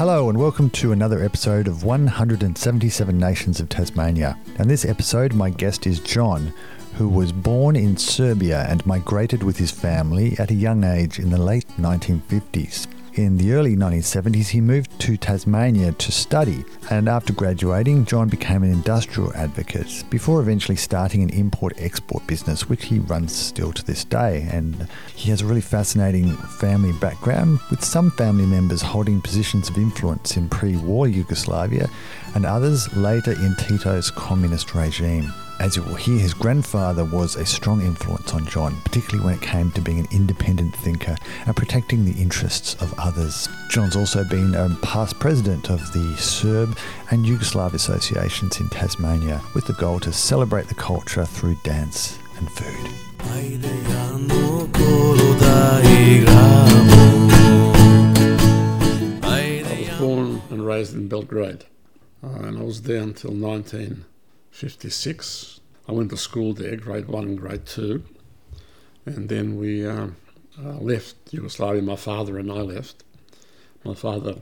Hello, and welcome to another episode of 177 Nations of Tasmania. And this episode, my guest is John, who was born in Serbia and migrated with his family at a young age in the late 1950s. In the early 1970s, he moved to Tasmania to study, and after graduating, John became an industrial advocate before eventually starting an import export business, which he runs still to this day. And he has a really fascinating family background, with some family members holding positions of influence in pre war Yugoslavia and others later in Tito's communist regime. As you will hear, his grandfather was a strong influence on John, particularly when it came to being an independent thinker and protecting the interests of others. John's also been a past president of the Serb and Yugoslav associations in Tasmania, with the goal to celebrate the culture through dance and food. I was born and raised in Belgrade, uh, and I was there until 1956. I went to school there, grade one and grade two, and then we uh, uh, left Yugoslavia. My father and I left. My father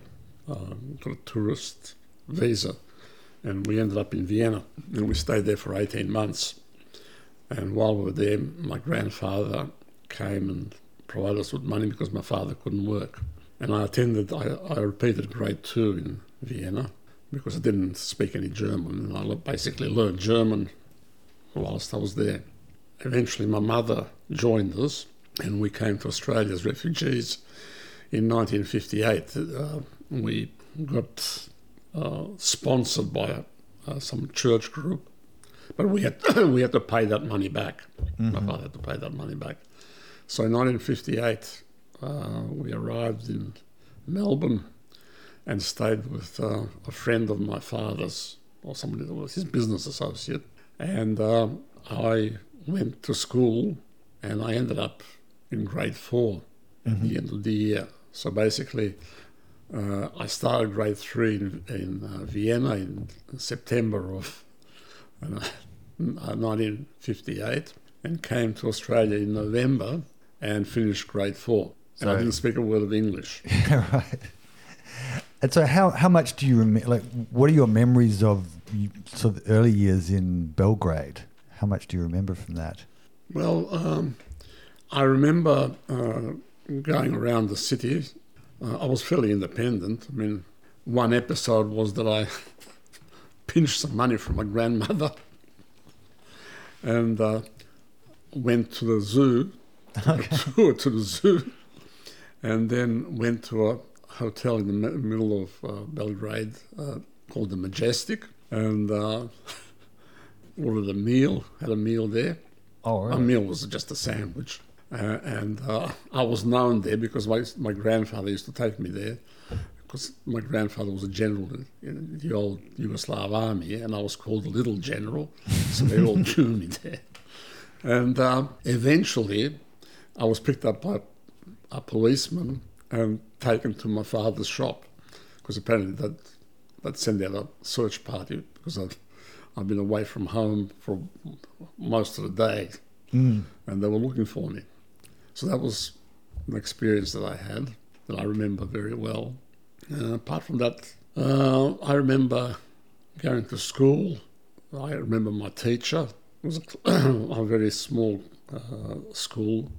uh, got a tourist visa, and we ended up in Vienna, and we stayed there for 18 months. And while we were there, my grandfather came and provided us with money because my father couldn't work. And I attended, I, I repeated grade two in Vienna because I didn't speak any German. And I basically learned German whilst I was there. Eventually, my mother joined us and we came to Australia as refugees in 1958. Uh, we got uh, sponsored by uh, some church group, but we had we had to pay that money back. Mm-hmm. My father had to pay that money back. So in 1958, uh, we arrived in Melbourne and stayed with uh, a friend of my father's, or somebody that was his business associate. And uh, I went to school and I ended up in grade 4 at mm-hmm. the end of the year. So basically, uh, I started grade three in, in uh, Vienna in September of 1958 uh, and came to Australia in November and finished grade four. So, and I didn't speak a word of English. Yeah, right. And so, how, how much do you remember? Like, what are your memories of sort of early years in Belgrade? How much do you remember from that? Well, um, I remember uh, going around the city. Uh, I was fairly independent. I mean, one episode was that I pinched some money from my grandmother and uh, went to the zoo okay. tour to the zoo, and then went to a hotel in the middle of uh, Belgrade uh, called the Majestic, and uh, ordered a meal. Had a meal there. Oh, really? A meal was just a sandwich, uh, and uh, I was known there because my my grandfather used to take me there. Because my grandfather was a general in the old Yugoslav army, and I was called the little general, so they all knew me there. And eventually, I was picked up by a policeman and taken to my father's shop because apparently they'd, they'd send out a search party because I'd, I'd been away from home for most of the day mm. and they were looking for me. So that was an experience that I had that I remember very well. Uh, apart from that, uh, I remember going to school. I remember my teacher. It was a, a very small uh, school.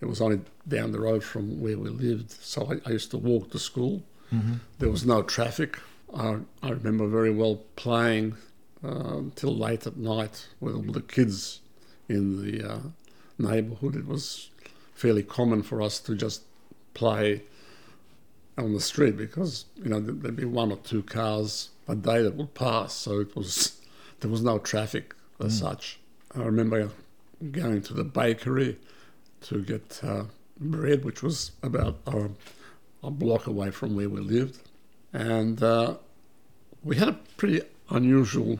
It was only down the road from where we lived, so I, I used to walk to school. Mm-hmm. There was no traffic. I, I remember very well playing uh, until late at night with all the kids in the uh, neighbourhood. It was fairly common for us to just play on the street because you know there'd be one or two cars a day that would pass, so it was there was no traffic as mm. such. I remember going to the bakery to get uh, bread, which was about a, a, block away from where we lived. And uh, we had a pretty unusual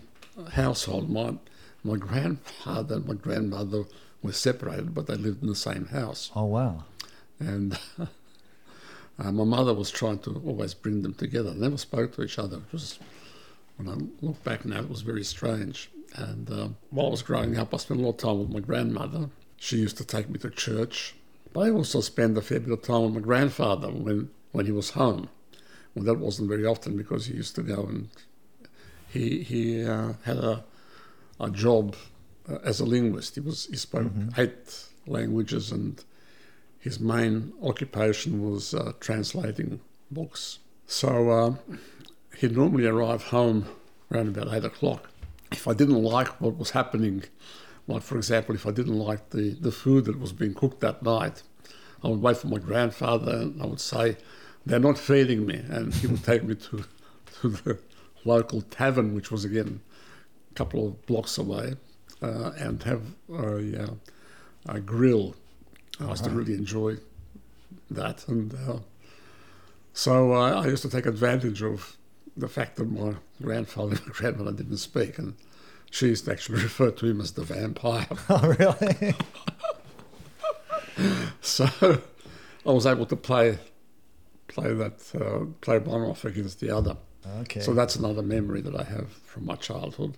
household. My, my grandfather and my grandmother were separated, but they lived in the same house. Oh, wow. And uh, my mother was trying to always bring them together. They never spoke to each other. It was, when I look back now, it was very strange. And uh, while I was growing up, I spent a lot of time with my grandmother. She used to take me to church. But I also spent a fair bit of time with my grandfather when, when he was home. Well, that wasn't very often because he used to go and he he uh, had a a job uh, as a linguist. He was he spoke eight languages, and his main occupation was uh, translating books. So uh, he'd normally arrive home around about eight o'clock. If I didn't like what was happening, like for example, if I didn't like the, the food that was being cooked that night, I would wait for my grandfather and I would say, They're not feeding me. And he would take me to, to the local tavern, which was again a couple of blocks away, uh, and have a, uh, a grill. I used to really enjoy that. And uh, so uh, I used to take advantage of the fact that my grandfather and grandmother didn't speak. And she used to actually refer to him as the vampire. Oh, really? So I was able to play play that uh, play one off against the other. Okay. So that's another memory that I have from my childhood.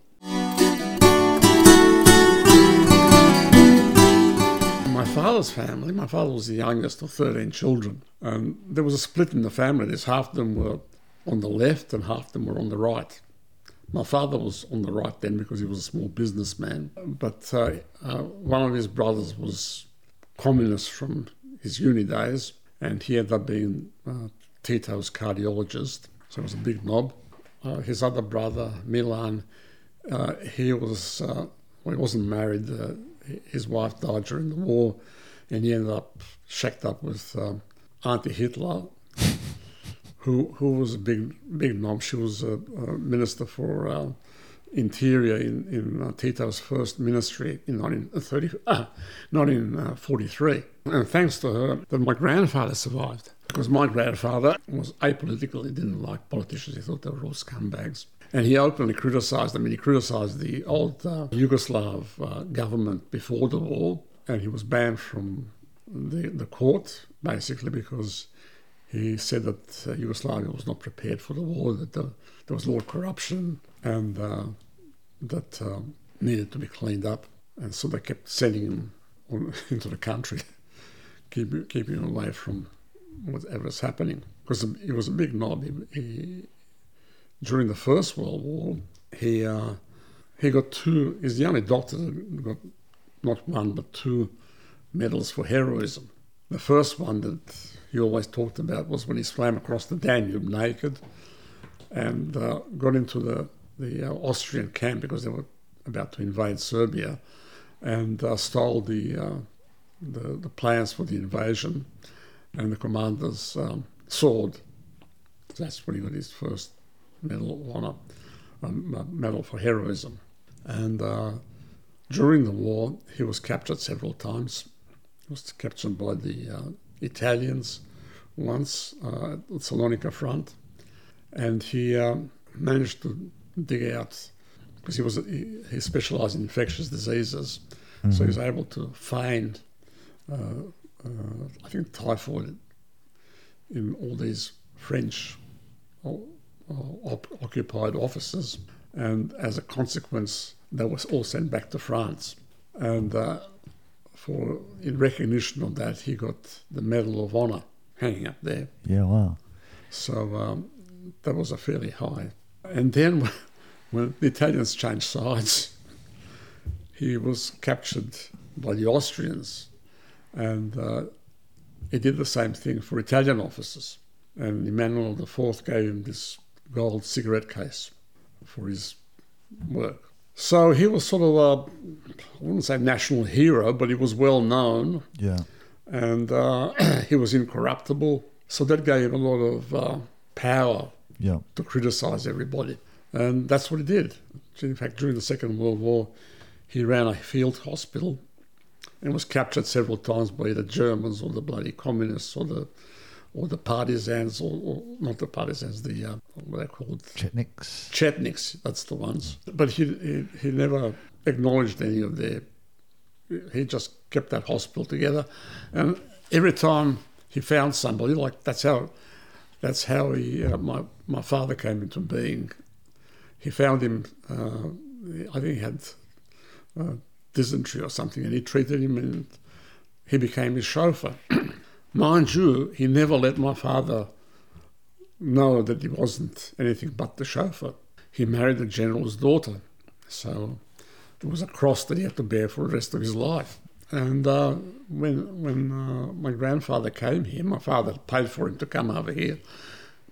My father's family, my father was the youngest of 13 children, and there was a split in the family. There's half of them were on the left and half of them were on the right. My father was on the right then because he was a small businessman, but uh, uh, one of his brothers was communist from his uni days, and he ended up being uh, Tito's cardiologist, so he was a big knob. Uh, his other brother, Milan, uh, he was uh, well, he wasn't married. His wife died during the war, and he ended up shacked up with um, Auntie Hitler, who who was a big big knob. She was a, a minister for uh, interior in in uh, Tito's first ministry in 1930, uh, 1943. And thanks to her, that my grandfather survived because my grandfather was apolitical. He didn't like politicians. He thought they were all scumbags. And he openly criticised them. I mean, he criticised the old uh, Yugoslav uh, government before the war, and he was banned from the, the court basically because he said that uh, Yugoslavia was not prepared for the war, that the, there was a lot of corruption, and uh, that um, needed to be cleaned up. And so they kept sending him on, into the country, keep, keeping him away from whatever was happening. Because he was a big knob. He, he, during the First World War, he uh, he got two. He's the only doctor that got not one but two medals for heroism. The first one that he always talked about was when he swam across the Danube naked and uh, got into the the uh, Austrian camp because they were about to invade Serbia, and uh, stole the, uh, the the plans for the invasion, and the commander's um, sword. That's when he got his first Medal of Honor, um, Medal for Heroism. And uh, during the war, he was captured several times. He was captured by the uh, Italians once uh, at the Salonika front, and he um, managed to dig out because he was he, he specialised in infectious diseases, mm-hmm. so he was able to find, uh, uh, I think, typhoid in all these French occupied offices, and as a consequence, they were all sent back to France. And uh, for in recognition of that, he got the Medal of Honor hanging up there. Yeah, wow. So um, that was a fairly high. And then when the Italians changed sides, he was captured by the Austrians, and uh, he did the same thing for Italian officers. And Emmanuel IV gave him this gold cigarette case for his work. So he was sort of a, I wouldn't say national hero, but he was well known. Yeah. And uh, he was incorruptible. So that gave him a lot of uh, power yeah. to criticize everybody. And that's what he did. In fact, during the Second World War, he ran a field hospital and was captured several times by the Germans or the bloody communists or the or the partisans, or, or not the partisans, the uh, what are they called? Chetniks. Chetniks, that's the ones. But he, he, he never acknowledged any of their. He just kept that hospital together, and every time he found somebody, like that's how, that's how he. Uh, my my father came into being. He found him. Uh, I think he had uh, dysentery or something, and he treated him, and he became his chauffeur. Mind you, he never let my father know that he wasn't anything but the chauffeur. He married the general's daughter, so there was a cross that he had to bear for the rest of his life. And uh, when when uh, my grandfather came here, my father paid for him to come over here.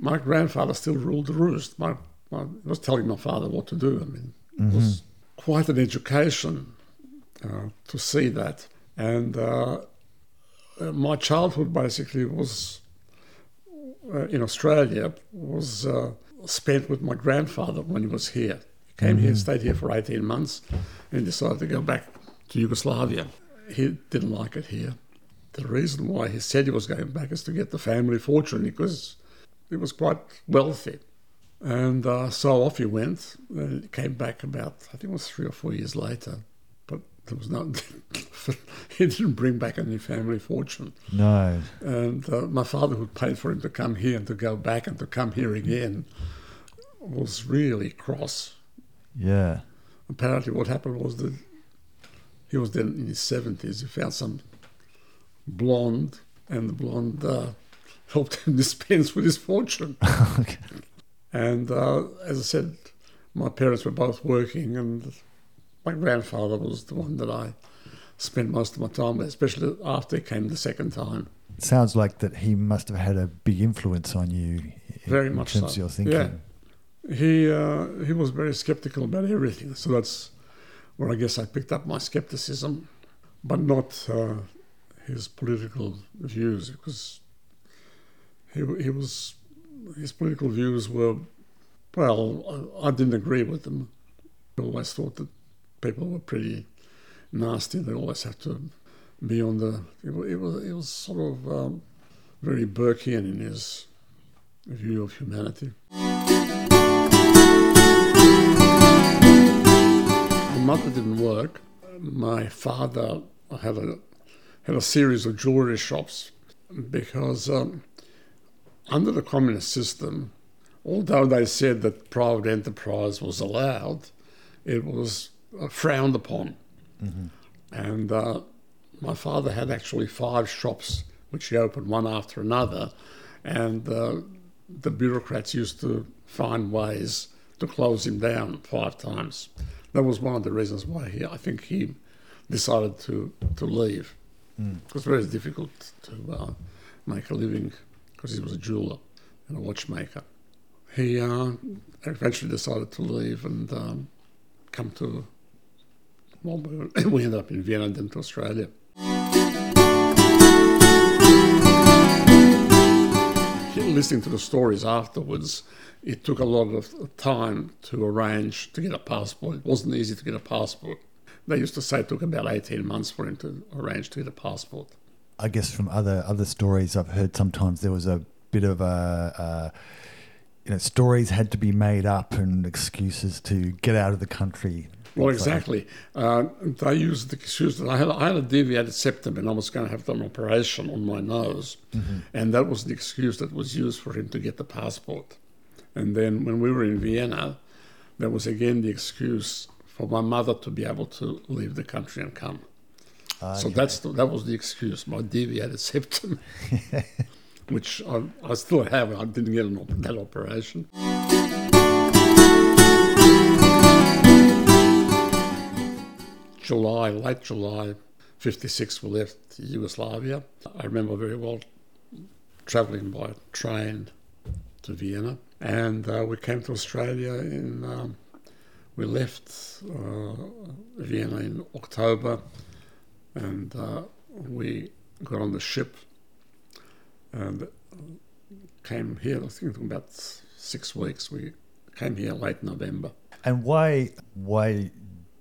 My grandfather still ruled the roost. My, my, I was telling my father what to do. I mean, it was quite an education uh, to see that. And uh, my childhood basically was uh, in Australia was uh, spent with my grandfather when he was here. He came here, stayed here for 18 months, and decided to go back to Yugoslavia. He didn't like it here. The reason why he said he was going back is to get the family fortune because he was quite wealthy. And uh, so off he went. And he came back about, I think it was three or four years later. There was no, he didn't bring back any family fortune. No. And uh, my father, who paid for him to come here and to go back and to come here again, was really cross. Yeah. Apparently, what happened was that he was then in his 70s. He found some blonde, and the blonde uh, helped him dispense with his fortune. okay. And uh, as I said, my parents were both working, and my grandfather was the one that I spent most of my time with, especially after he came the second time. Sounds like that he must have had a big influence on you. in- Very in much terms so. of your thinking. Yeah. He uh, he was very skeptical about everything, so that's where I guess I picked up my skepticism, but not uh, his political views, because he he was his political views were well, I I didn't agree with them. I always thought that people were pretty nasty. They always had to be on the. It was it was sort of um, very Burkean in his view of humanity. My mother didn't work. My father had a had a series of jewelry shops because um, under the communist system, although they said that private enterprise was allowed, it was frowned upon. And uh, my father had actually five shops which he opened one after another, and uh, the bureaucrats used to find ways to close him down five times. That was one of the reasons why he, I think he decided to, to leave. It was very difficult to uh, make a living because he was a jeweler and a watchmaker. He uh, eventually decided to leave and um, come to, we ended up in Vienna and then to Australia. Listening to the stories afterwards, it took a lot of time to arrange to get a passport. It wasn't easy to get a passport. They used to say it took about 18 months for him to arrange to get a passport. I guess from other other stories I've heard, sometimes there was a bit of a, you know, stories had to be made up and excuses to get out of the country. Well, exactly. Uh, they used the excuse that I had, I had a deviated septum and I was going to have an operation on my nose. And that was the excuse that was used for him to get the passport. And then when we were in Vienna, there was again the excuse for my mother to be able to leave the country and come. So that's the, that was the excuse, my deviated septum, which I, I still have. I didn't get an, op- that operation. July, late July 56, we left Yugoslavia. I remember very well travelling by train to Vienna. And uh, we came to Australia in, um, we left uh, Vienna in October and uh, we got on the ship and came here, I think about six weeks. We came here late November. And why why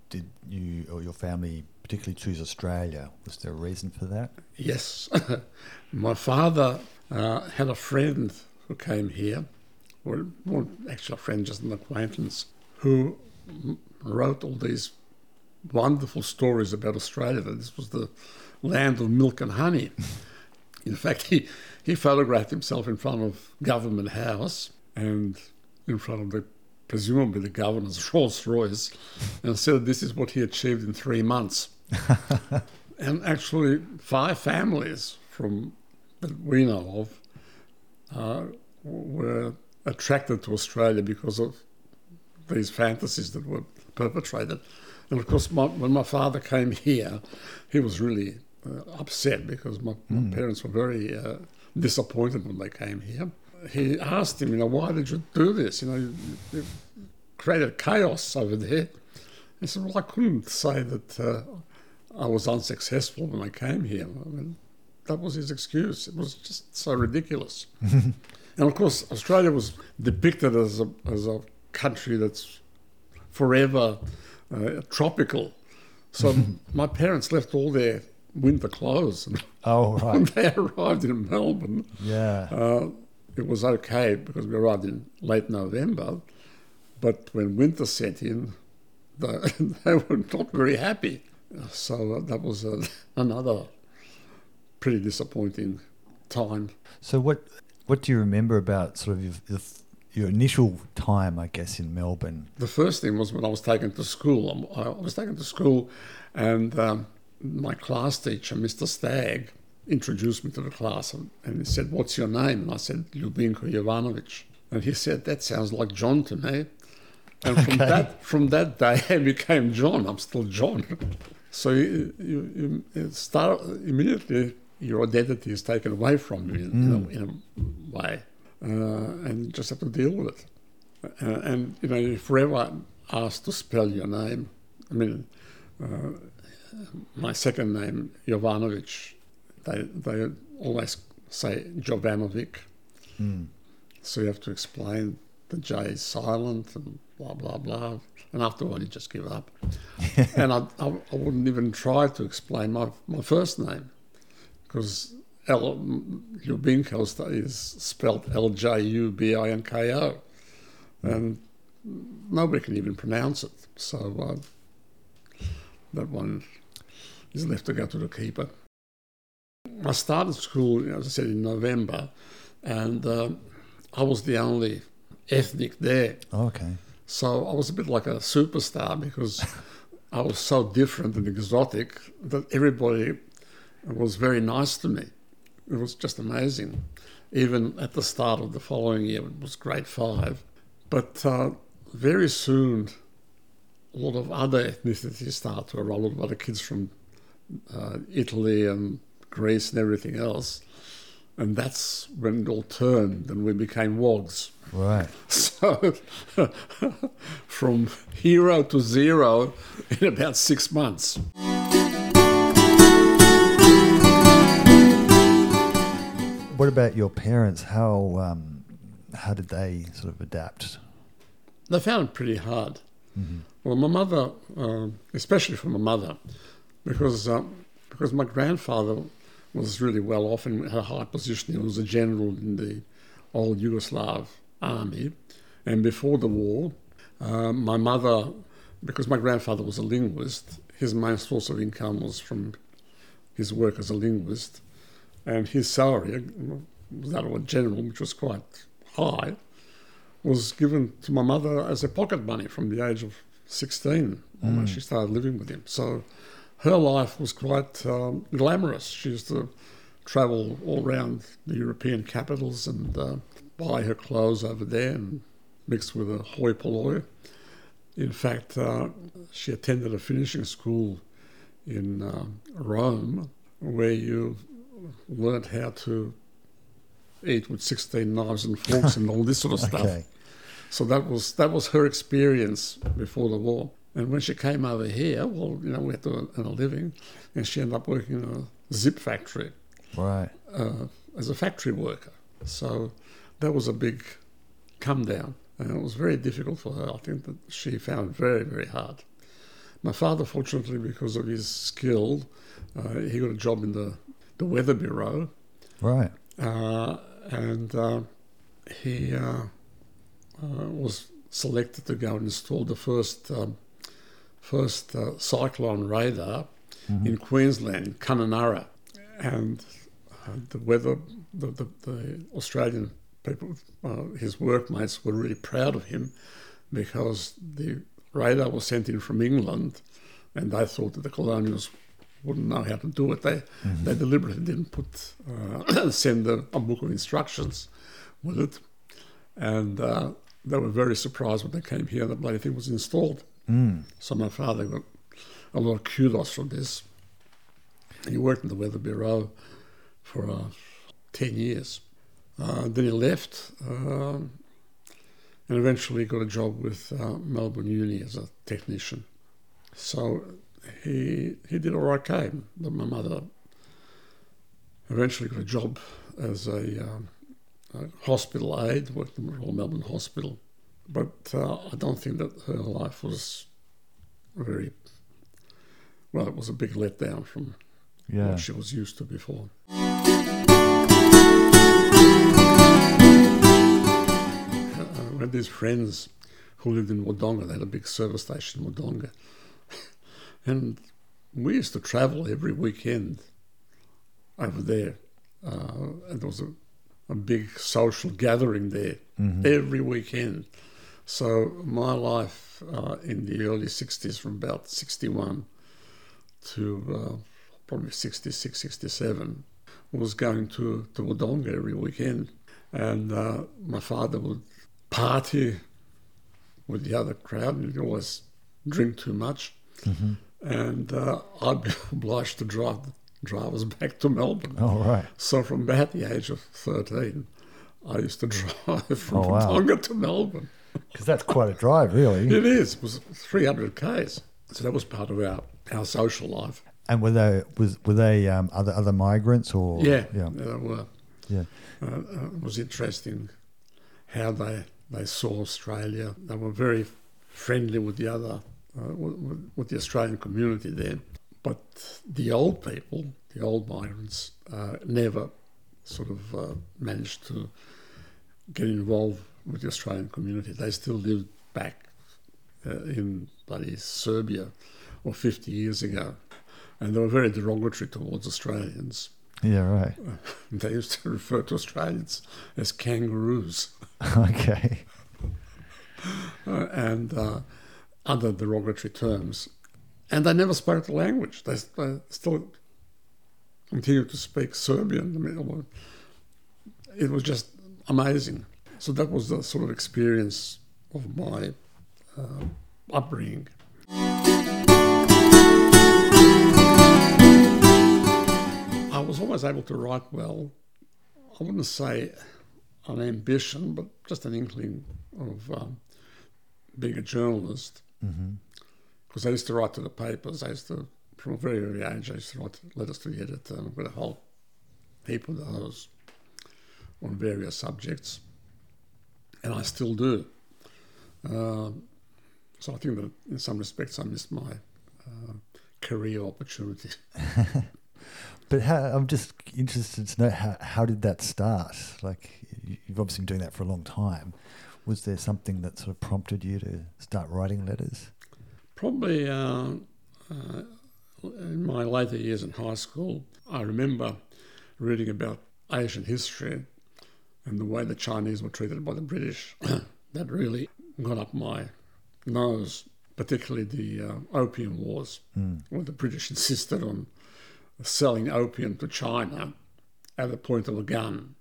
did you or your family particularly choose Australia? Was there a reason for that? Yes. My father uh, had a friend who came here, or well, actually a friend, just an acquaintance, who wrote all these wonderful stories about Australia, that this was the land of milk and honey. In fact, he, he photographed himself in front of Government House and in front of the presumably the governor's Rolls Royce and said this is what he achieved in three months. and actually, five families from that we know of uh, were attracted to Australia because of these fantasies that were perpetrated. And of course, my, when my father came here, he was really uh, upset because my, my Mm. parents were very uh, disappointed when they came here. He asked him, you know, why did you do this? You know, you, you created chaos over there. He said, well, I couldn't say that uh, I was unsuccessful when I came here. I mean, that was his excuse. It was just so ridiculous. and of course, Australia was depicted as a, as a country that's forever uh, tropical. So my parents left all their winter clothes and Oh, when they arrived in Melbourne, Yeah. uh, it was okay because we arrived in late November. But when winter set in, the, they were not very happy. So that was uh, another pretty disappointing time. So what what do you remember about sort of your, your, your initial time, I guess, in Melbourne? The first thing was when I was taken to school. I I was taken to school, and um, my class teacher, Mr. Stagg, introduced me to the class and, and he said, What's your name? And I said, Ljubinko Jovanovic. And he said, That sounds like John to me. And from Okay. that from that day, I became John. I'm still John. So you, you, you start immediately. Your identity is taken away from you in, in, a, in a way, uh, and you just have to deal with it. Uh, and you know, you're forever asked to spell your name. I mean, uh, my second name Jovanovic. They they always say Jovanovic, Mm. so you have to explain the J is silent and blah blah blah. And after a while, you just give up. and I, I I wouldn't even try to explain my my first name because L Ljubinko is spelled L J U B I N K O, and nobody can even pronounce it. So uh, that one is left to go to the keeper. I started school, as I said, in November, and uh, I was the only ethnic there. Oh, okay. So I was a bit like a superstar because I was so different and exotic that everybody was very nice to me. It was just amazing. Even at the start of the following year, it was grade five. But uh, very soon, a lot of other ethnicities started to arrive, a lot of other kids from uh, Italy and Greece and everything else. And that's when it all turned and we became WOGs. Right. So, from hero to zero in about six months. What about your parents? How um, how did they sort of adapt? They found it pretty hard. Well, my mother, uh, especially for my mother, because um, because my grandfather was really well off and had a high position. He was a general in the old Yugoslav army, and before the war, uh, my mother, because my grandfather was a linguist, his main source of income was from his work as a linguist, and his salary was that of a general, which was quite high, was given to my mother as a pocket money from the age of 16 when she started living with him. So her life was quite um, glamorous. She used to travel all around the European capitals and uh, buy her clothes over there and mix with a hoi polloi. In fact, uh, she attended a finishing school in uh, Rome where you learnt how to eat with 16 knives and forks and all this sort of stuff. Okay. So that was that was her experience before the war. And when she came over here, well, you know, we had to earn a living, and she ended up working in a zip factory Right. uh, as a factory worker. So that was a big come down, and it was very difficult for her. I think that she found very, very hard. My father, fortunately, because of his skill, uh, he got a job in the, the weather bureau, Right. uh, and uh, he uh, uh, was selected to go and install the first um, first uh, cyclone radar in Queensland, Kununurra, and uh, the weather, the, the, the Australian people, uh, his workmates were really proud of him because the radar was sent in from England, and they thought that the colonials wouldn't know how to do it. They they deliberately didn't put uh, send a, a book of instructions with it, And uh, they were very surprised when they came here. And the bloody thing was installed. Mm. So my father got a lot of kudos from this. He worked in the Weather Bureau for uh, 10 years. Uh, then he left um, and eventually got a job with uh, Melbourne Uni as a technician. So he he did all okay. But my mother eventually got a job as a, um, a hospital aide, worked in the Royal Melbourne Hospital. But uh, I don't think that her life was very well. It was a big letdown from Yeah. what she was used to before. Uh, I had these friends who lived in Wodonga. They had a big service station in Wodonga. and we used to travel every weekend over there. Uh, and there was a, a big social gathering there every weekend. So my life uh, in the early 60s, from about 61 to uh, probably 66, 67, was going to, to Wodonga every weekend. And uh, my father would party with the other crowd and he'd always drink too much. And uh, I'd be obliged to drive, drive us back to Melbourne. Oh, right. So from about the age of 13, I used to drive from Oh, wow. Wodonga to Melbourne. Because that's quite a drive, really. It is. It was 300 k's. So that was part of our, our social life. And were they was were they um, other other migrants or Yeah, yeah they were. yeah Uh, uh, it was interesting how they they saw Australia. They were very friendly with the other, uh, with, with the Australian community there. But the old people, the old migrants, uh, never sort of uh, managed to get involved with the Australian community. They still lived back uh, in bloody Serbia or 50 years ago. And they were very derogatory towards Australians. yeah right They used to refer to Australians as kangaroos okay uh, and uh, other derogatory terms. And they never spoke the language. They, they still continued to speak Serbian. I mean, it was- it was just amazing. So that was the sort of experience of my uh, upbringing. I was always able to write well. I wouldn't say an ambition, but just an inkling of um, being a journalist. Because I used to write to the papers. I used to, from a very early age, I used to write letters to the editor and got a whole heap of those on various subjects. And I still do. Um, so I think that in some respects I missed my uh, career opportunity. but how, I'm just interested to know how how did that start like you- you've obviously been doing that for a long time was there something that sort of prompted you to start writing letters Probably uh, uh, in my later years in high school, I remember reading about Asian history and the way the Chinese were treated by the British. that really got up my nose, particularly the uh, Opium Wars, where the British insisted on selling opium to China at the point of a gun.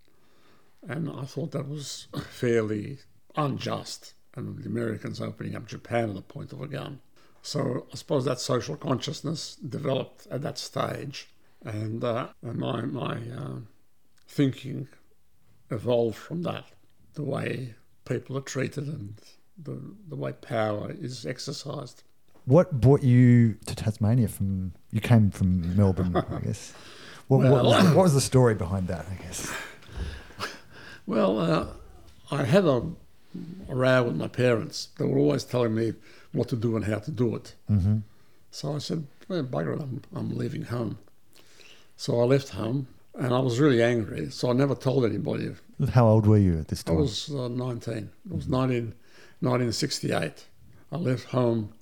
And I thought that was fairly unjust. And the Americans opening up Japan at the point of a gun. So I suppose that social consciousness developed at that stage, and, uh, and my my uh, thinking evolved from that. The way people are treated and the the way power is exercised. what brought you to tasmania from you came from melbourne i guess what, what, Well- was, what was the story behind that i guess Well, uh, I had a, a row with my parents. They were always telling me what to do and how to do it. mm-hmm. So I said, well, bugger it, I'm, I'm leaving home. So I left home and I was really angry. So I never told anybody. how old were you at this time? I was uh, 19. It was 19, 1968. I left home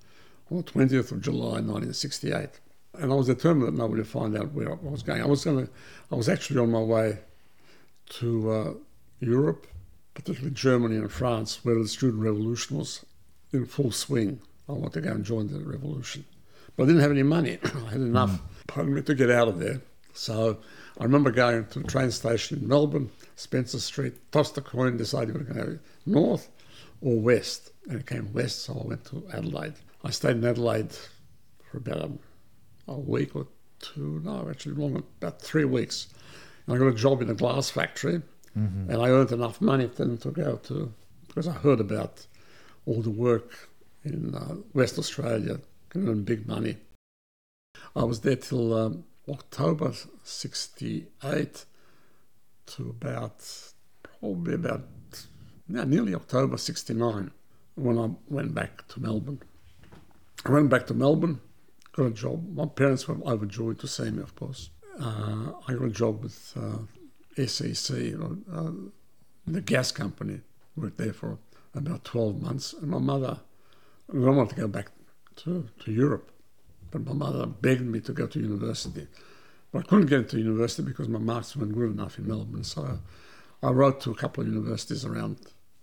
on the 20th of July 1968. And I was determined that nobody would find out where I was going. I was going to, I was actually on my way to uh, Europe, particularly Germany and France, where the student revolution was in full swing. I wanted to go and join the revolution. But I didn't have any money. I had enough, pardon me, to get out of there. So I remember going to the train station in Melbourne, Spencer Street, tossed a coin, decided we were going to go north or west. And it came west, so I went to Adelaide. I stayed in Adelaide for about a, a week or two, no, actually longer, about three weeks. And I got a job in a glass factory, and I earned enough money then to go to, because I heard about all the work in uh, West Australia, can earn big money. I was there till um, October 68 to about, probably about, yeah, nearly October 69 when I went back to Melbourne. I went back to Melbourne, got a job. My parents were overjoyed to see me, of course. Uh, I got a job with uh, SEC, uh, the gas company. Worked there for about 12 months. And my mother, I wanted to go back to, to Europe, but my mother begged me to go to university. But I couldn't get into university because my marks weren't good enough in Melbourne. So I wrote to a couple of universities around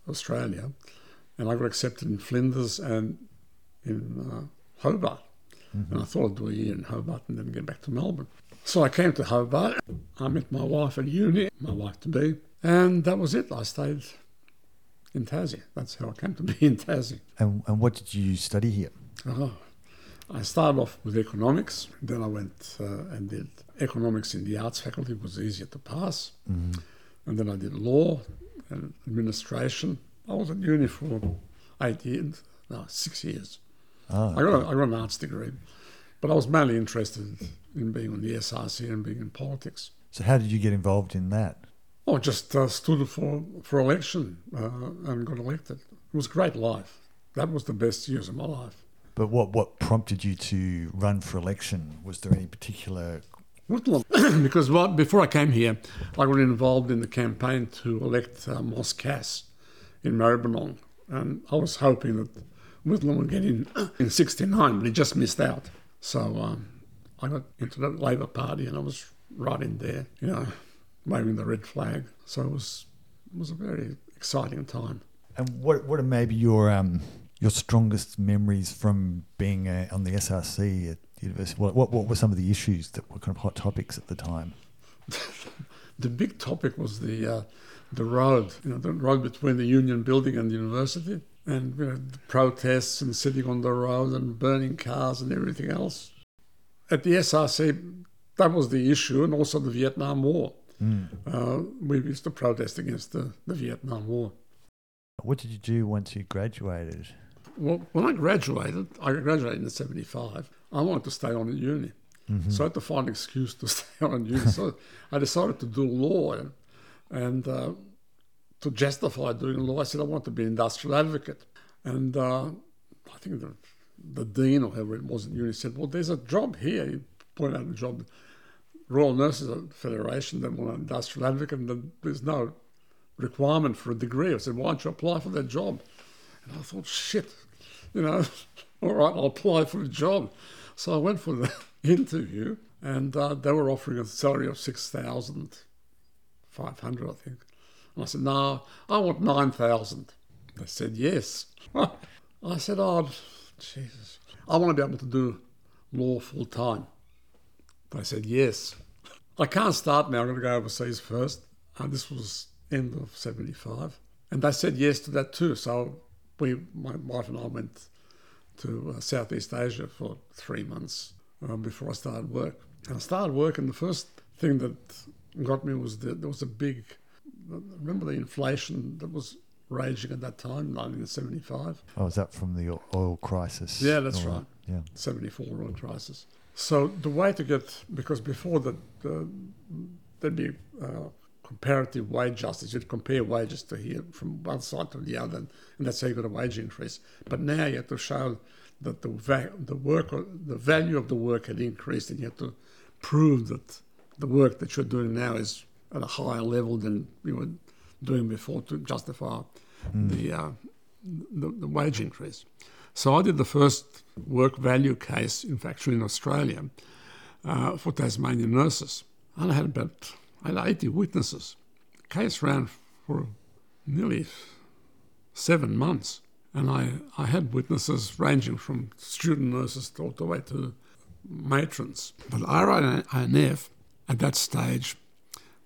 Australia, and I got accepted in Flinders and in uh, Hobart. Mm-hmm. And I thought I'd do a year in Hobart and then get back to Melbourne. So I came to Hobart. I met my wife at uni, my wife to be, and that was it. I stayed in Tassie. That's how I came to be in Tassie. And, and what did you study here? Oh, I started off with economics. Then I went uh, and did economics in the arts faculty. It was easier to pass. Mm-hmm. And then I did law and administration. I was at uni for eight years, no, six years. Oh, I, got a, I got an arts degree, but I was mainly interested in being on the SRC and being in politics. So how did you get involved in that? I just uh, stood for, for election uh, and got elected. It was a great life. That was the best years of my life. But what, what prompted you to run for election? Was there any particular because right before I came here, I got involved in the campaign to elect uh, Moss Cass in Maribyrnong. And I was hoping that Whitlam would get in in 69, but he just missed out. So um, I got into the Labor Party and I was right in there, you know, waving the red flag. So it was, it was a very exciting time. And what what are maybe your um your strongest memories from being uh, on the SRC at university? What, what what were some of the issues that were kind of hot topics at the time? the big topic was the uh, the road, you know, the road between the Union Building and the university, and you know, the protests and sitting on the road and burning cars and everything else. At the SRC, that was the issue, and also the Vietnam War. Mm. Uh, we used to protest against the, the Vietnam War. What did you do once you graduated? Well, when I graduated, I graduated in '75. I wanted to stay on at uni, Mm-hmm. so I had to find an excuse to stay on at uni. so I decided to do law, and, and uh, to justify doing law, I said I want to be an industrial advocate. And uh, I think the, the dean or whoever it was at uni said, "Well, there's a job here." He pointed out the job, Royal Nurses Federation. They want an industrial advocate, and there's no requirement for a degree. I said, "Why don't you apply for that job?" And I thought, "Shit, you know, all right, I'll apply for a job." So I went for the interview, and uh, they were offering a salary of six thousand five hundred, I think. And I said, "No, I want nine thousand. They said, "Yes." I said, "Oh, Jesus, I want to be able to do law full time." They said, "Yes." I can't start now. I'm going to go overseas first. And this was end of '75, and they said yes to that too. So we, my wife and I, went to uh, Southeast Asia for three months um, before I started work. And I started work, and the first thing that got me was that there was a big. Remember the inflation that was raging at that time, 1975. Oh, was that from the oil crisis? Yeah, that's right. Yeah. 74 oil crisis. So the way to get because before that uh, there'd be uh, comparative wage justice. You'd compare wages to here from one side to the other, and that's how you got a wage increase. But now you have to show that the va- the work the value of the work had increased, and you have to prove that the work that you're doing now is at a higher level than you were doing before to justify the, uh, the the wage increase. So I did the first work value case, in fact, in Australia uh, for Tasmanian nurses. And I had about I had 80 witnesses. The case ran for nearly seven months. And I, I had witnesses ranging from student nurses all the way to matrons. But RANF at that stage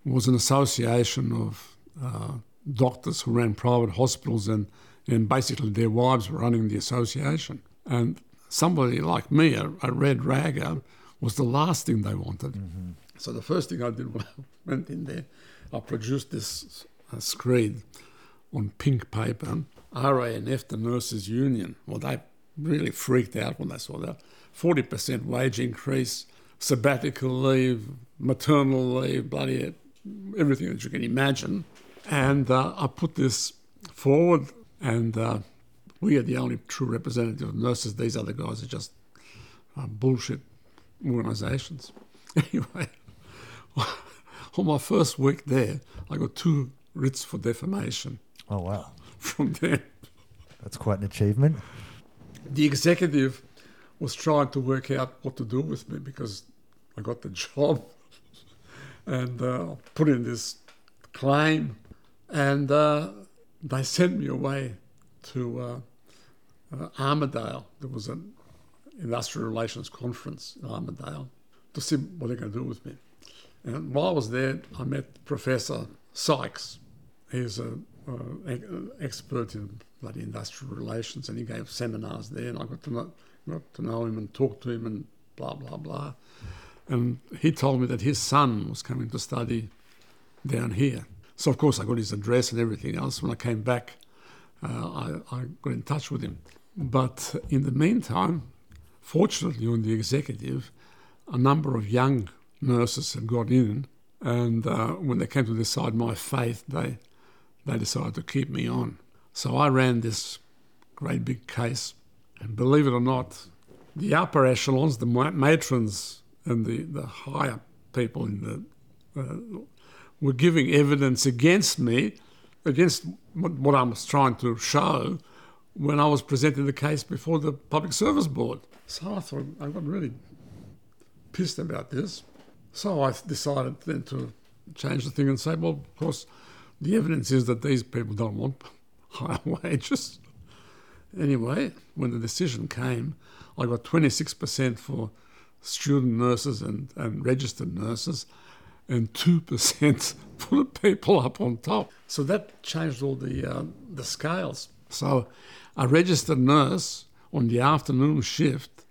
was an association of uh, doctors who ran private hospitals and, and basically their wives were running the association. And somebody like me, a, a red ragger, was the last thing they wanted. Mm-hmm. So the first thing I did when I went in there, I produced this uh, screed on pink paper, RANF, the Nurses Union. Well, they really freaked out when they saw that. 40% wage increase, sabbatical leave, maternal leave, bloody everything that you can imagine. And uh, I put this forward, and uh, we are the only true representative of nurses. These other guys are just uh, bullshit organisations. Anyway, on my first week there, I got two writs for defamation. Oh, wow. From them. That's quite an achievement. The executive was trying to work out what to do with me because I got the job and uh, put in this claim, and uh, they sent me away to uh, uh, Armidale. There was an industrial relations conference in Armidale to see what they're going to do with me. And while I was there, I met Professor Sykes. He's an expert in bloody industrial relations, and he gave seminars there, and I got to know, got to know him and talk to him and blah blah blah. And he told me that his son was coming to study down here. So, of course, I got his address and everything else. When I came back, uh, I, I, got in touch with him. But in the meantime, fortunately, on the executive, a number of young nurses had got in. And uh, when they came to decide my fate, they, they decided to keep me on. So I ran this great big case. And believe it or not, the upper echelons, the matrons and the, the higher people in the uh, were giving evidence against me, against what I was trying to show when I was presenting the case before the Public Service Board. So I thought I got really pissed about this. So I decided then to change the thing and say, well, of course, the evidence is that these people don't want higher wages. Anyway, when the decision came, I got 26% for student nurses and, and registered nurses, and 2% for the people up on top. So that changed all the, uh, the scales. So a registered nurse on the afternoon shift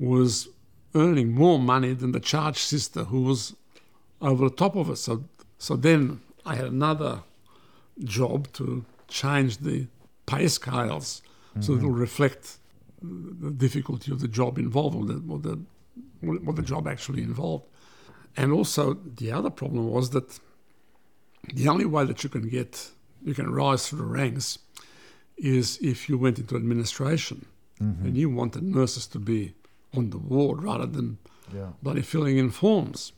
was earning more money than the charge sister who was over the top of us. So, so then I had another job to change the pay scales mm-hmm. so it'll reflect the difficulty of the job involved or the, or the what the job actually involved. And also, the other problem was that the only way that you can get, you can rise through the ranks is if you went into administration mm-hmm. and you wanted nurses to be on the ward rather than yeah. bloody filling in forms.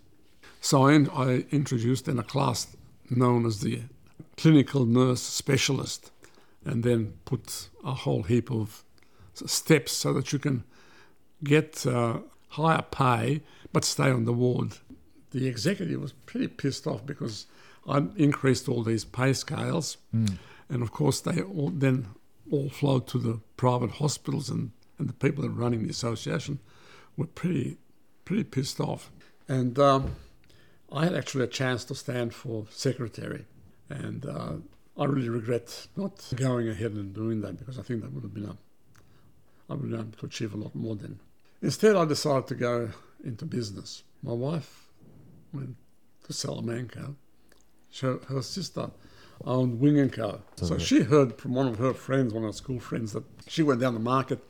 So I, I introduced in a class known as the clinical nurse specialist and then put a whole heap of steps so that you can get uh, higher pay but stay on the ward. The executive was pretty pissed off because I increased all these pay scales, mm. and of course they all then all flowed to the private hospitals, and, and the people that were running the association were pretty pretty pissed off. And um, I had actually a chance to stand for secretary, and uh, I really regret not going ahead and doing that because I think that would have been a I would have been able to achieve a lot more then. Instead, I decided to go into business. My wife went to Salamanca. She, her sister owned Wing & Co. So, so she heard from one of her friends, one of her school friends, that she went down the market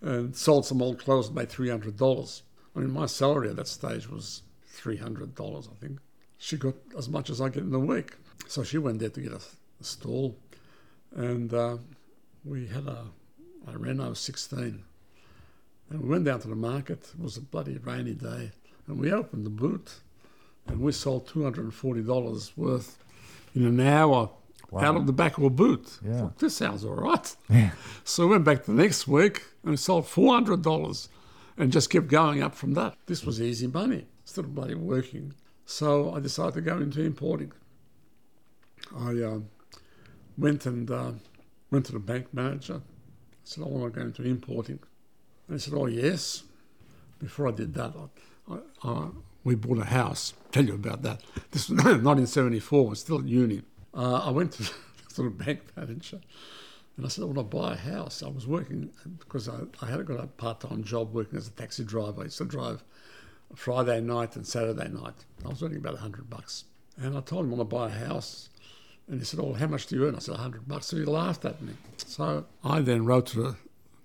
and sold some old clothes made $300. I mean, my salary at that stage was $300, I think. She got as much as I get in a week. So she went there to get a, a stall. And uh, we had a, a Renault 16 and we went down to the market. It was a bloody rainy day. And we opened the boot and we sold $240 worth in an hour wow. out of the back of a boot. Yeah. Thought, this sounds all right. Yeah. So we went back the next week and we sold $400 and just kept going up from that. This was easy money instead of bloody working. So I decided to go into importing. I uh, went and uh, went to the bank manager. I said, I want to go into importing. I said, Oh, yes. Before I did that, I, I, we bought a house. Tell you about that. This was 1974. I was still at uni. Uh, I went to, the bank manager and I said, I want to buy a house. I was working because I, I had got a part time job working as a taxi driver. I used to drive Friday night and Saturday night. I was earning about 100 bucks. And I told him I want to buy a house. And he said, Oh, how much do you earn? I said, 100 bucks. So he laughed at me. So I then wrote to the,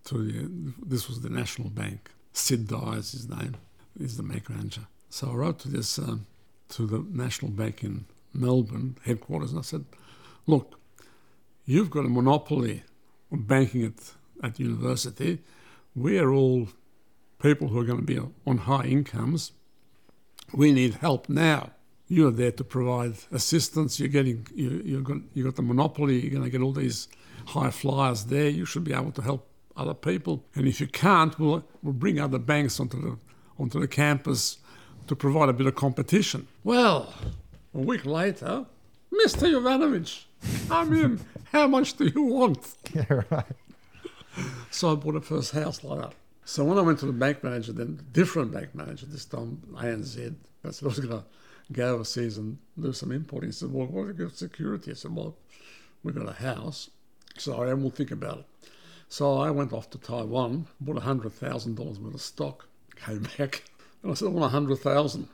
to the, this was the National Bank. Sid Dyer is his name, he's the bank manager. So I wrote to this, um, to the National Bank in Melbourne headquarters, and I said, Look, you've got a monopoly on banking at, at university. We are all people who are going to be on high incomes. We need help now. You're there to provide assistance. You're getting you you've, got you've got the monopoly. You're going to get all these high flyers there. You should be able to help other people. And if you can't, we'll we'll bring other banks onto the onto the campus to provide a bit of competition. Well, a week later, Mr. Jovanovic, I'm in. How much do you want? Yeah, right. So I bought a first house like that. So when I went to the bank manager, then different bank manager, this time ANZ, I said I was going to go overseas and do some importing. He said, well, what you got security? I said, well, we've got a house. So I will think about it. So I went off to Taiwan, bought $100,000 worth of stock, came back, and I said, I want 100000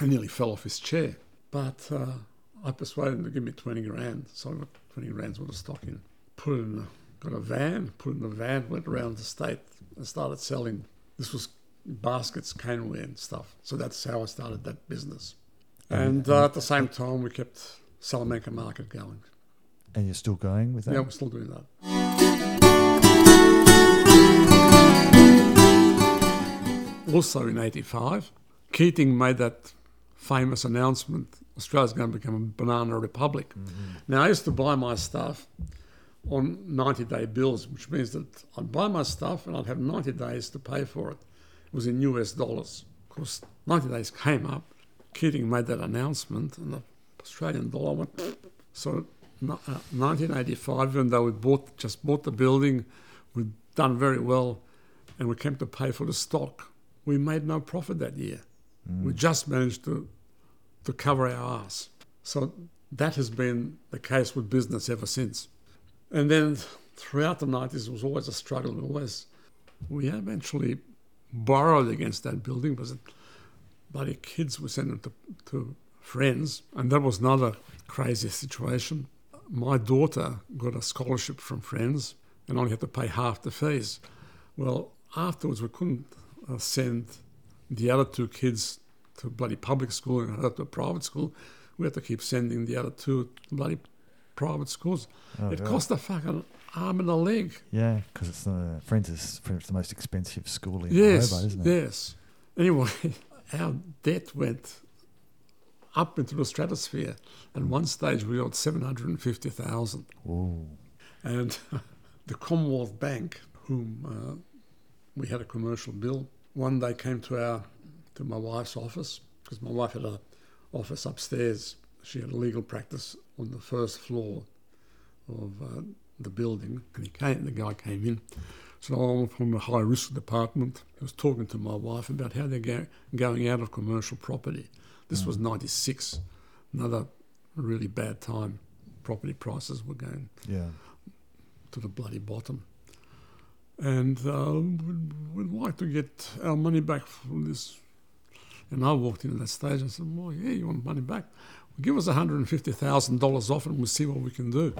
He nearly fell off his chair. But uh, I persuaded him to give me 20 grand. So I got 20 grand's worth of stock in. Put it in, a, got a van, put it in a van, went around the state and started selling. This was baskets, caneware and stuff. So that's how I started that business. And uh, at the same time, we kept Salamanca Market going. And you're still going with that? Yeah, we're still doing that. Also in 85, Keating made that famous announcement Australia's going to become a banana republic. Now, I used to buy my stuff on 90 day bills, which means that I'd buy my stuff and I'd have 90 days to pay for it. It was in US dollars. Of course, 90 days came up. Keating made that announcement, and the Australian dollar went. So, uh, 1985, even though we bought just bought the building, we'd done very well, and we came to pay for the stock. We made no profit that year. We just managed to to cover our ass. So that has been the case with business ever since. And then throughout the 90s, it was always a struggle. We always, we eventually borrowed against that building because bloody kids were sending to, to friends. And that was another crazy situation. My daughter got a scholarship from friends and only had to pay half the fees. Well, afterwards, we couldn't uh, send the other two kids to bloody public school and her to a private school. We had to keep sending the other two to bloody private schools. Oh, it God. cost a fucking arm and a leg. Yeah, because it's the Friends is Friends the most expensive school in Yes, Hobart, isn't it? yes. Anyway, our debt went up into the stratosphere. At one stage, we owed seven hundred and fifty thousand. And the Commonwealth Bank, whom uh, we had a commercial bill, one day came to our to my wife's office because my wife had a office upstairs. She had a legal practice on the first floor of uh, the building, and he came. The guy came in. So I'm from the high risk department. He was talking to my wife about how they're go- going out of commercial property. This was '96, another really bad time. Property prices were going Yeah. to the bloody bottom. And uh, we'd, like to get our money back from this. And I walked in at that stage and said, Well, yeah, you want money back? Well, give us $150,000 off and we'll see what we can do.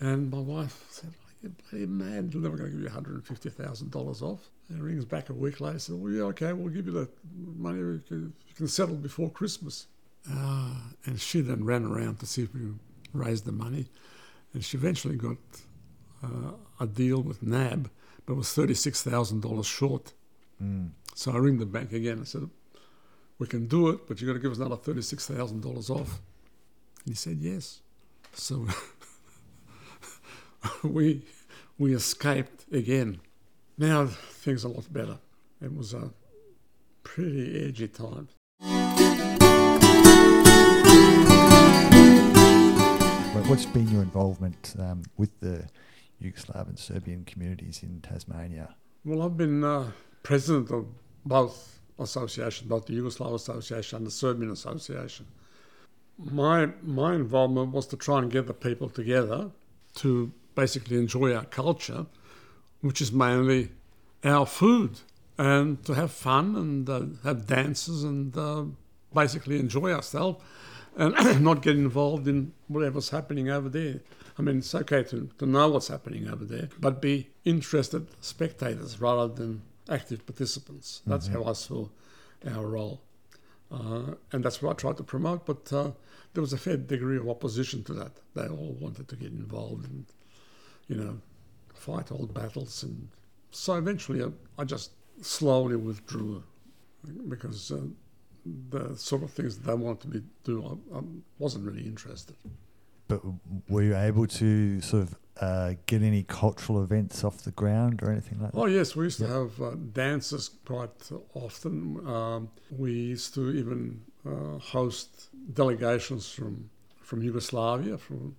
And my wife said, Are you bloody mad? We're never going to give you $150,000 off. And rings back a week later and said, Well, yeah, okay, we'll give you the money. You can, you can settle before Christmas. Uh, and she then ran around to see if we could raise the money. And she eventually got uh, a deal with NAB, but it was $36,000 short. Mm. So I ring the bank again and said, We can do it, but you've got to give us another $36,000 off. And he said, Yes. So we, we escaped again. Now things are a lot better. It was a pretty edgy time. What's been your involvement um, with the Yugoslav and Serbian communities in Tasmania? Well, I've been uh, president of both associations, both the Yugoslav Association and the Serbian Association. My my involvement was to try and get the people together to basically enjoy our culture, which is mainly our food, and to have fun and uh, have dances and uh, basically enjoy ourselves and not get involved in whatever's happening over there. I mean, it's okay to, to know what's happening over there, but be interested spectators rather than active participants. That's Mm-hmm. how I saw our role. Uh, and that's what I tried to promote, but uh, there was a fair degree of opposition to that. They all wanted to get involved and, you know, fight old battles. And so eventually I, I just slowly withdrew because uh, the sort of things that they wanted me to do, I, I wasn't really interested. But were you able to sort of uh, get any cultural events off the ground or anything like that? Oh yes, we used to have uh, dances quite often. Um, we used to even uh, host delegations from from Yugoslavia. From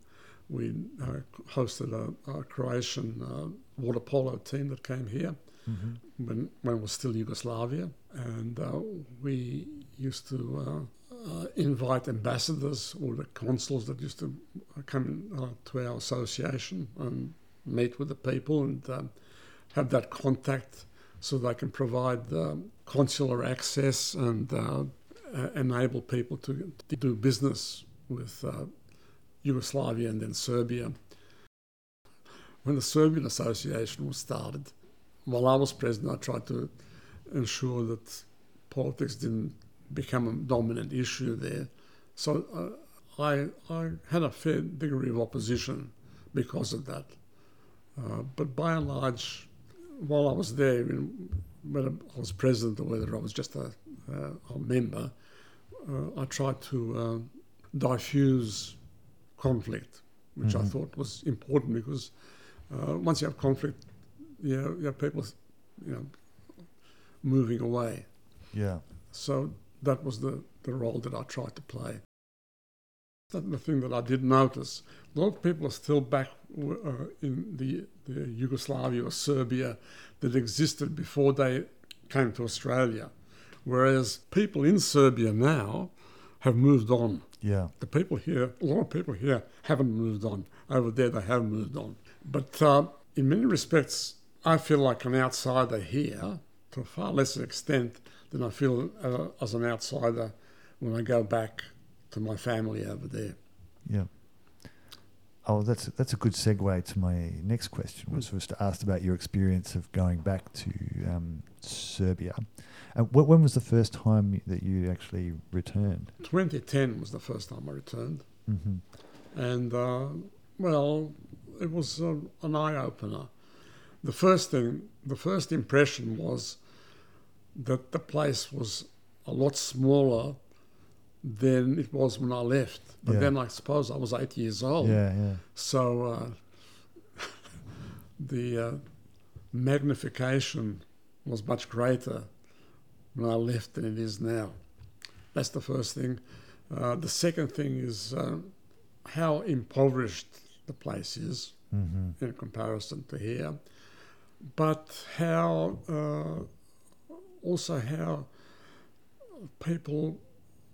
we uh, hosted a, a Croatian uh, water polo team that came here Mhm. when when it was still Yugoslavia, and uh, we used to. Uh, invite ambassadors or the consuls that used to come uh, to our association and meet with the people and um, have that contact so they can provide consular access and uh, uh, enable people to, to do business with uh, Yugoslavia and then Serbia. When the Serbian Association was started, while I was president, I tried to ensure that politics didn't become a dominant issue there. So uh, I, I had a fair degree of opposition because of that. Uh, but by and large, while I was there, I whether I was president or whether I was just a, uh, a member, uh, I tried to uh, diffuse conflict, which I Mhm. thought was important because uh, once you have conflict, you know, you have people, you know, moving away. Yeah. So that was the, the role that I tried to play. That's the thing that I did notice. A lot of people are still back uh, in the, the Yugoslavia or Serbia that existed before they came to Australia. Whereas people in Serbia now have moved on. Yeah. The people here, a lot of people here haven't moved on. Over there, they have moved on. But uh, in many respects, I feel like an outsider here to a far lesser extent than I feel uh, as an outsider when I go back to my family over there. Yeah. Oh, that's that's a good segue to my next question. which was to ask about your experience of going back to um, Serbia. And wh- when was the first time that you actually returned? 2010 was the first time I returned. hmm And, uh, well, it was uh, an eye opener. The first thing, the first impression was that the place was a lot smaller than it was when I left. But Yeah. then I suppose I was eight years old. Yeah, yeah, So uh, the uh, magnification was much greater when I left than it is now. That's the first thing. Uh, the second thing is uh, how impoverished the place is hmm in comparison to here, but how uh, also how people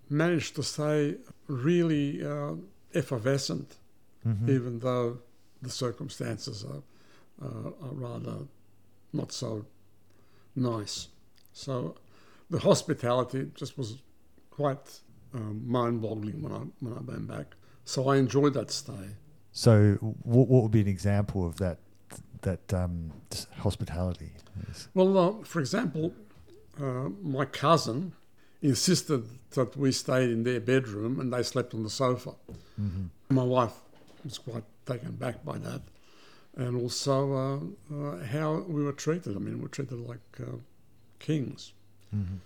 manage to stay really uh, effervescent hmm even though the circumstances are, uh, are rather not so nice. So the hospitality just was quite um, mind-boggling when I when I went back. So I enjoyed that stay. So, what, what would be an example of that that um, hospitality? Well, uh, for example, uh, my cousin insisted that we stayed in their bedroom and they slept on the sofa. hmm My wife was quite taken back by that, and also uh, uh, how we were treated. I mean, we were treated like uh, kings, hmm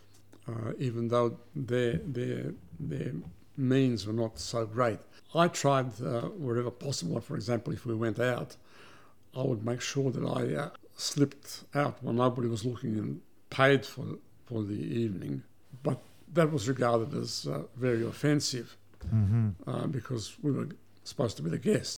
uh, even though their their their means were not so great. I tried uh, wherever possible. For example, if we went out, I would make sure that I uh, slipped out when nobody was looking and paid for for the evening. But that was regarded as uh, very offensive hmm uh, because we were supposed to be the guests.